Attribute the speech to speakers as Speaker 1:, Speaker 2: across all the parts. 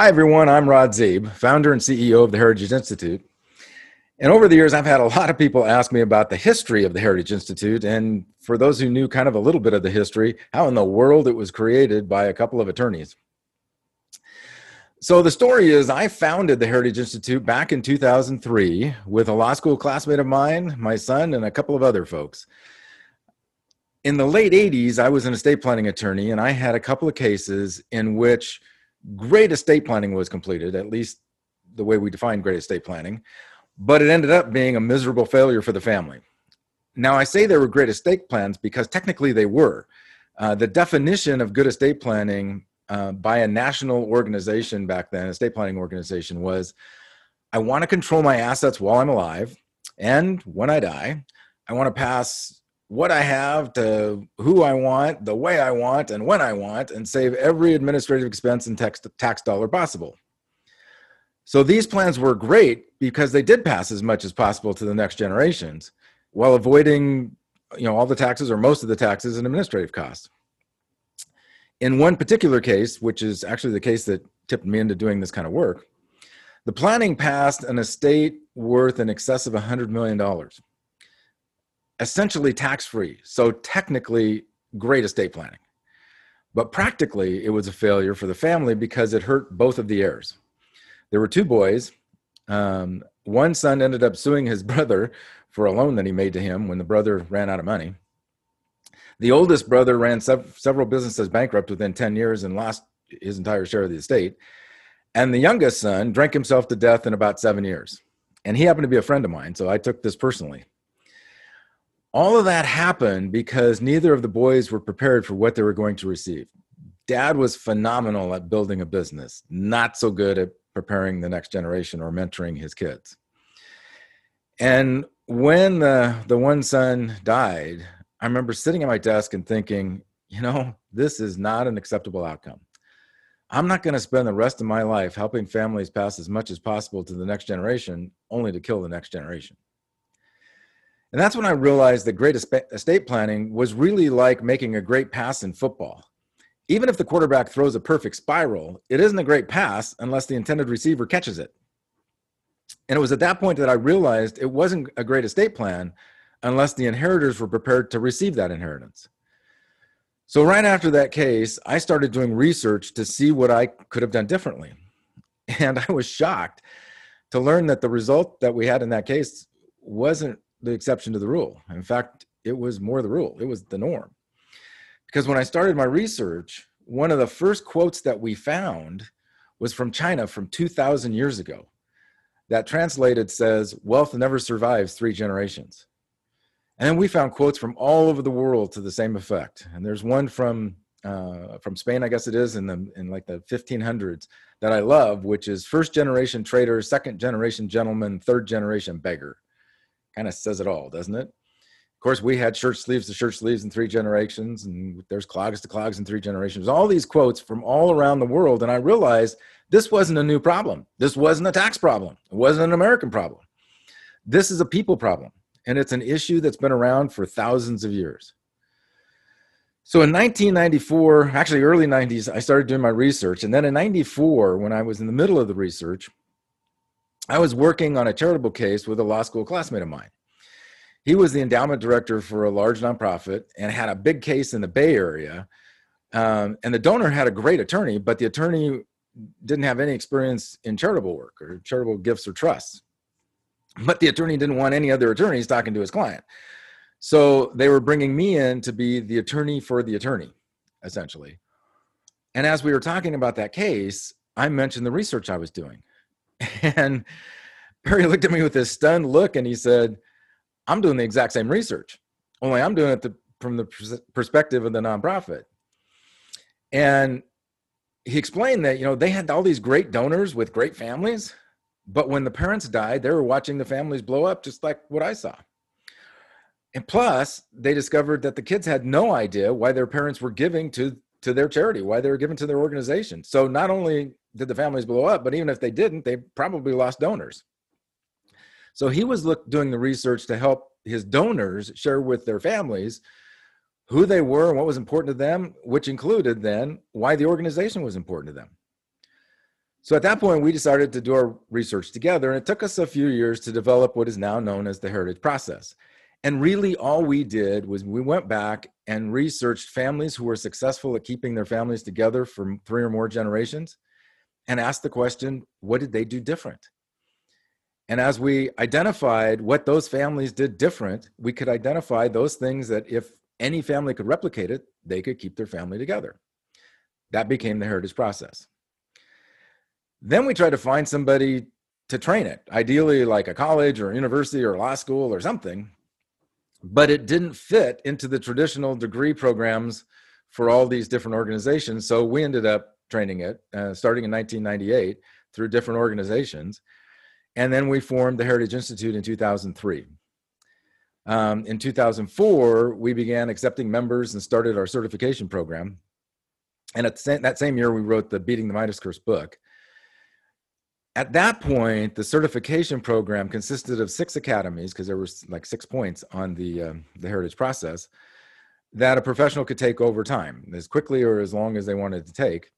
Speaker 1: Hi, everyone. I'm Rod Zeeb, founder and CEO of the Heritage Institute. And over the years, I've had a lot of people ask me about the history of the Heritage Institute. And for those who knew kind of a little bit of the history, how in the world it was created by a couple of attorneys. So the story is I founded the Heritage Institute back in 2003 with a law school classmate of mine, my son, and a couple of other folks. In the late 80s, I was an estate planning attorney, and I had a couple of cases in which great estate planning was completed, at least the way we define great estate planning, but it ended up being a miserable failure for the family. Now, I say there were great estate plans because technically they were. Uh, the definition of good estate planning uh, by a national organization back then, estate planning organization, was I want to control my assets while I'm alive. And when I die, I want to pass what I have to who I want, the way I want, and when I want, and save every administrative expense and tax, tax dollar possible. So these plans were great because they did pass as much as possible to the next generations while avoiding you know all the taxes or most of the taxes and administrative costs. In one particular case, which is actually the case that tipped me into doing this kind of work, the planning passed an estate worth in excess of $100 million essentially tax free. So technically, great estate planning. But practically, it was a failure for the family because it hurt both of the heirs. There were two boys. Um, one son ended up suing his brother for a loan that he made to him when the brother ran out of money. The oldest brother ran sev- several businesses bankrupt within 10 years and lost his entire share of the estate. And the youngest son drank himself to death in about seven years. And he happened to be a friend of mine, so I took this personally all of that happened because neither of the boys were prepared for what they were going to receive. Dad was phenomenal at building a business, not so good at preparing the next generation or mentoring his kids. And when the, the one son died, I remember sitting at my desk and thinking, you know, this is not an acceptable outcome. I'm not going to spend the rest of my life helping families pass as much as possible to the next generation, only to kill the next generation. And that's when I realized that great estate planning was really like making a great pass in football. Even if the quarterback throws a perfect spiral, it isn't a great pass unless the intended receiver catches it. And it was at that point that I realized it wasn't a great estate plan unless the inheritors were prepared to receive that inheritance. So, right after that case, I started doing research to see what I could have done differently. And I was shocked to learn that the result that we had in that case wasn't the exception to the rule. In fact, it was more the rule, it was the norm. Because when I started my research, one of the first quotes that we found was from China from 2,000 years ago. That translated says, Wealth never survives three generations. And then we found quotes from all over the world to the same effect. And there's one from uh, from Spain, I guess it is, in the in like the 1500s that I love, which is first generation trader, second generation gentleman, third generation beggar kind of says it all, doesn't it? Of course, we had shirt sleeves to shirt sleeves in three generations, and there's clogs to clogs in three generations. All these quotes from all around the world. And I realized this wasn't a new problem. This wasn't a tax problem. It wasn't an American problem. This is a people problem. And it's an issue that's been around for thousands of years. So in 1994, actually early 90s, I started doing my research. And then in 94, when I was in the middle of the research, I was working on a charitable case with a law school classmate of mine. He was the endowment director for a large nonprofit and had a big case in the Bay Area. Um, and the donor had a great attorney, but the attorney didn't have any experience in charitable work or charitable gifts or trusts. But the attorney didn't want any other attorneys talking to his client. So they were bringing me in to be the attorney for the attorney, essentially. And as we were talking about that case, I mentioned the research I was doing. And Perry looked at me with this stunned look and he said, I'm doing the exact same research, only I'm doing it the, from the perspective of the nonprofit. And he explained that, you know, they had all these great donors with great families, but when the parents died, they were watching the families blow up just like what I saw. And plus, they discovered that the kids had no idea why their parents were giving to to their charity, why they were giving to their organization. So not only did the families blow up, but even if they didn't, they probably lost donors. So he was look, doing the research to help his donors share with their families who they were and what was important to them, which included then why the organization was important to them. So at that point, we decided to do our research together, and it took us a few years to develop what is now known as the heritage process. And really, all we did was we went back and researched families who were successful at keeping their families together for three or more generations and asked the question what did they do different? And as we identified what those families did different, we could identify those things that if any family could replicate it, they could keep their family together. That became the heritage process. Then we tried to find somebody to train it, ideally like a college or university or law school or something. But it didn't fit into the traditional degree programs for all these different organizations. So we ended up training it uh, starting in 1998 through different organizations. And then we formed the Heritage Institute in 2003. Um, in 2004, we began accepting members and started our certification program. And at that same year, we wrote the Beating the Midas Curse book at that point, the certification program consisted of six academies because there was like six points on the um, the heritage process that a professional could take over time, as quickly or as long as they wanted to take.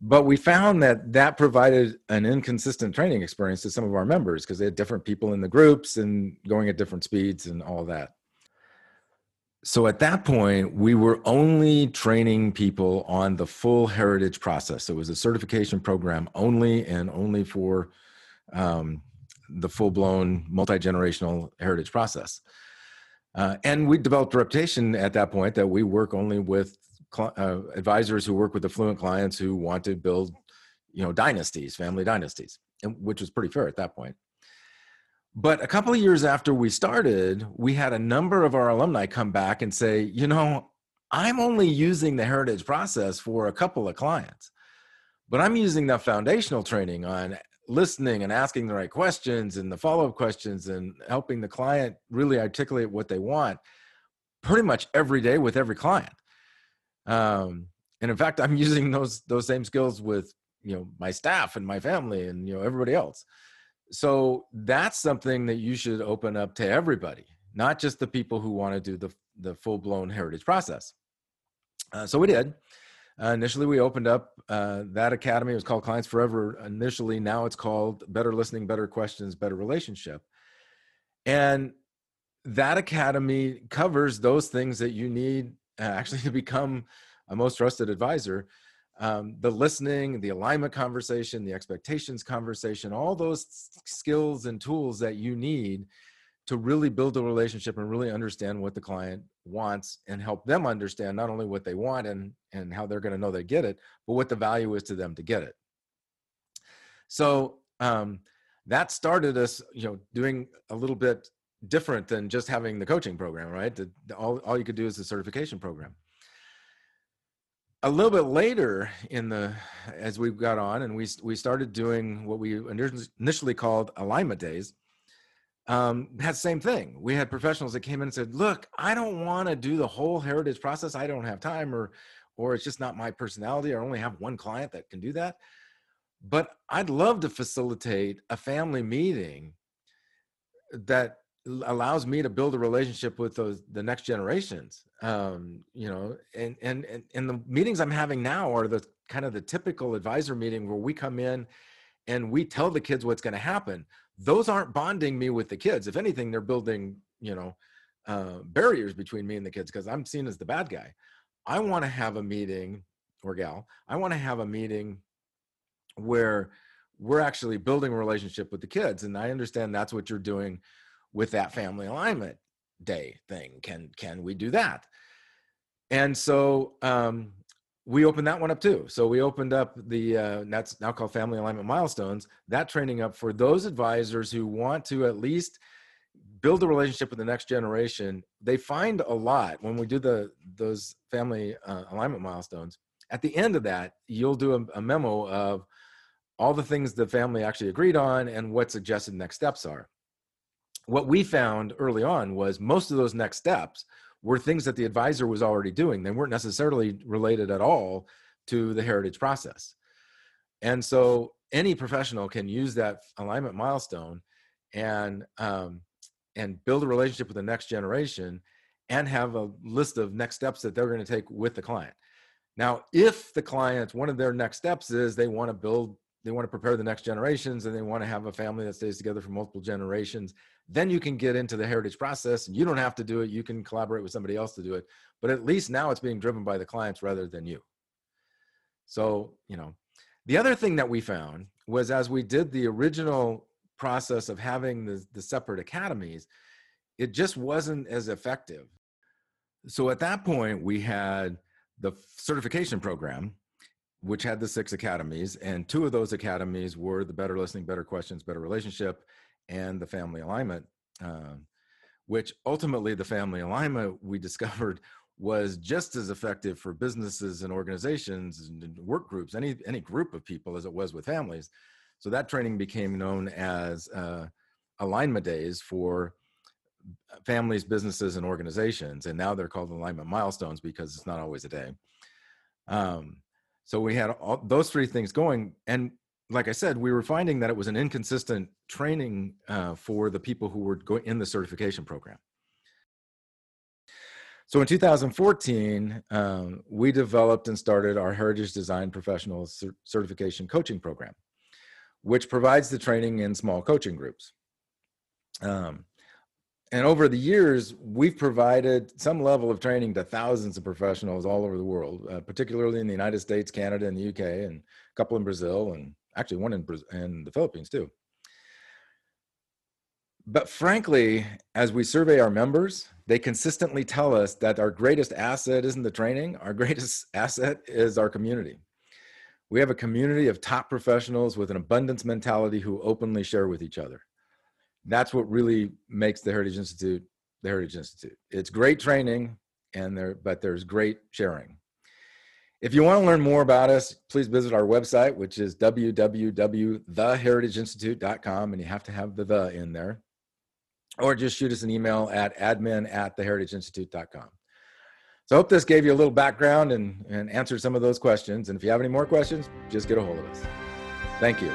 Speaker 1: But we found that that provided an inconsistent training experience to some of our members because they had different people in the groups and going at different speeds and all that. So at that point we were only training people on the full heritage process. It was a certification program only and only for um, the full-blown multi-generational heritage process. Uh, and we developed a reputation at that point that we work only with uh, advisors who work with affluent clients who want to build you know dynasties family dynasties and, which was pretty fair at that point but a couple of years after we started, we had a number of our alumni come back and say, you know, I'm only using the heritage process for a couple of clients, but I'm using that foundational training on listening and asking the right questions and the follow up questions and helping the client really articulate what they want pretty much every day with every client. Um, and in fact, I'm using those those same skills with you know my staff and my family and you know everybody else. So that's something that you should open up to everybody not just the people who want to do the, the full-blown heritage process. Uh, so we did. Uh, initially we opened up uh, that academy. It was called clients forever initially. Now it's called better listening better questions better relationship. And that academy covers those things that you need actually to become a most trusted advisor um, the listening, the alignment conversation, the expectations conversation, all those skills and tools that you need to really build a relationship and really understand what the client wants and help them understand not only what they want and, and how they're going to know they get it, but what the value is to them to get it. So um, that started us, you know, doing a little bit different than just having the coaching program, right? The, all, all you could do is the certification program. A little bit later in the as we got on and we we started doing what we initially called alignment days um, had the same thing. We had professionals that came in and said look i don't want to do the whole heritage process. I don't have time or or it's just not my personality. I only have one client that can do that. But i'd love to facilitate a family meeting that allows me to build a relationship with those the next generations um you know and and and, the meetings i'm having now are the kind of the typical advisor meeting where we come in and we tell the kids what's going to happen. Those aren't bonding me with the kids. If anything they're building you know uh, barriers between me and the kids because i'm seen as the bad guy. I want to have a meeting or gal i want to have a meeting where we're actually building a relationship with the kids and i understand that's what you're doing with that family alignment day thing can can we do that? And so um, we opened that one up too. So we opened up the uh, that's now called family alignment milestones. That training up for those advisors who want to at least build a relationship with the next generation they find a lot when we do the those family uh, alignment milestones. At the end of that you'll do a, a memo of all the things the family actually agreed on and what suggested next steps are what we found early on was most of those next steps were things that the advisor was already doing. They weren't necessarily related at all to the heritage process. And so any professional can use that alignment milestone and um, and build a relationship with the next generation and have a list of next steps that they're going to take with the client. Now, if the client, one of their next steps is they want to build they want to prepare the next generations and they want to have a family that stays together for multiple generations then you can get into the heritage process and you don't have to do it you can collaborate with somebody else to do it but at least now it's being driven by the clients rather than you. So you know the other thing that we found was as we did the original process of having the, the separate academies it just wasn't as effective. So at that point we had the certification program which had the six academies, and two of those academies were the Better Listening, Better Questions, Better Relationship, and the Family Alignment, uh, which ultimately the Family Alignment we discovered was just as effective for businesses and organizations and work groups, any any group of people as it was with families. So that training became known as uh, alignment days for families, businesses, and organizations, and now they're called alignment milestones because it's not always a day. Um, so we had all those three things going, and like I said, we were finding that it was an inconsistent training uh, for the people who were going in the certification program. So in 2014, um, we developed and started our Heritage Design Professional Certification Coaching Program, which provides the training in small coaching groups. Um, and over the years, we've provided some level of training to thousands of professionals all over the world, uh, particularly in the United States, Canada, and the UK, and a couple in Brazil, and actually one in, in the Philippines too. But frankly, as we survey our members, they consistently tell us that our greatest asset isn't the training, our greatest asset is our community. We have a community of top professionals with an abundance mentality who openly share with each other that's what really makes the Heritage Institute the Heritage Institute. It's great training, and there, but there's great sharing. If you want to learn more about us, please visit our website, which is www.theheritageinstitute.com, and you have to have the the in there. Or just shoot us an email at admin at theheritageinstitute.com. So I hope this gave you a little background and, and answered some of those questions. And if you have any more questions, just get a hold of us. Thank you.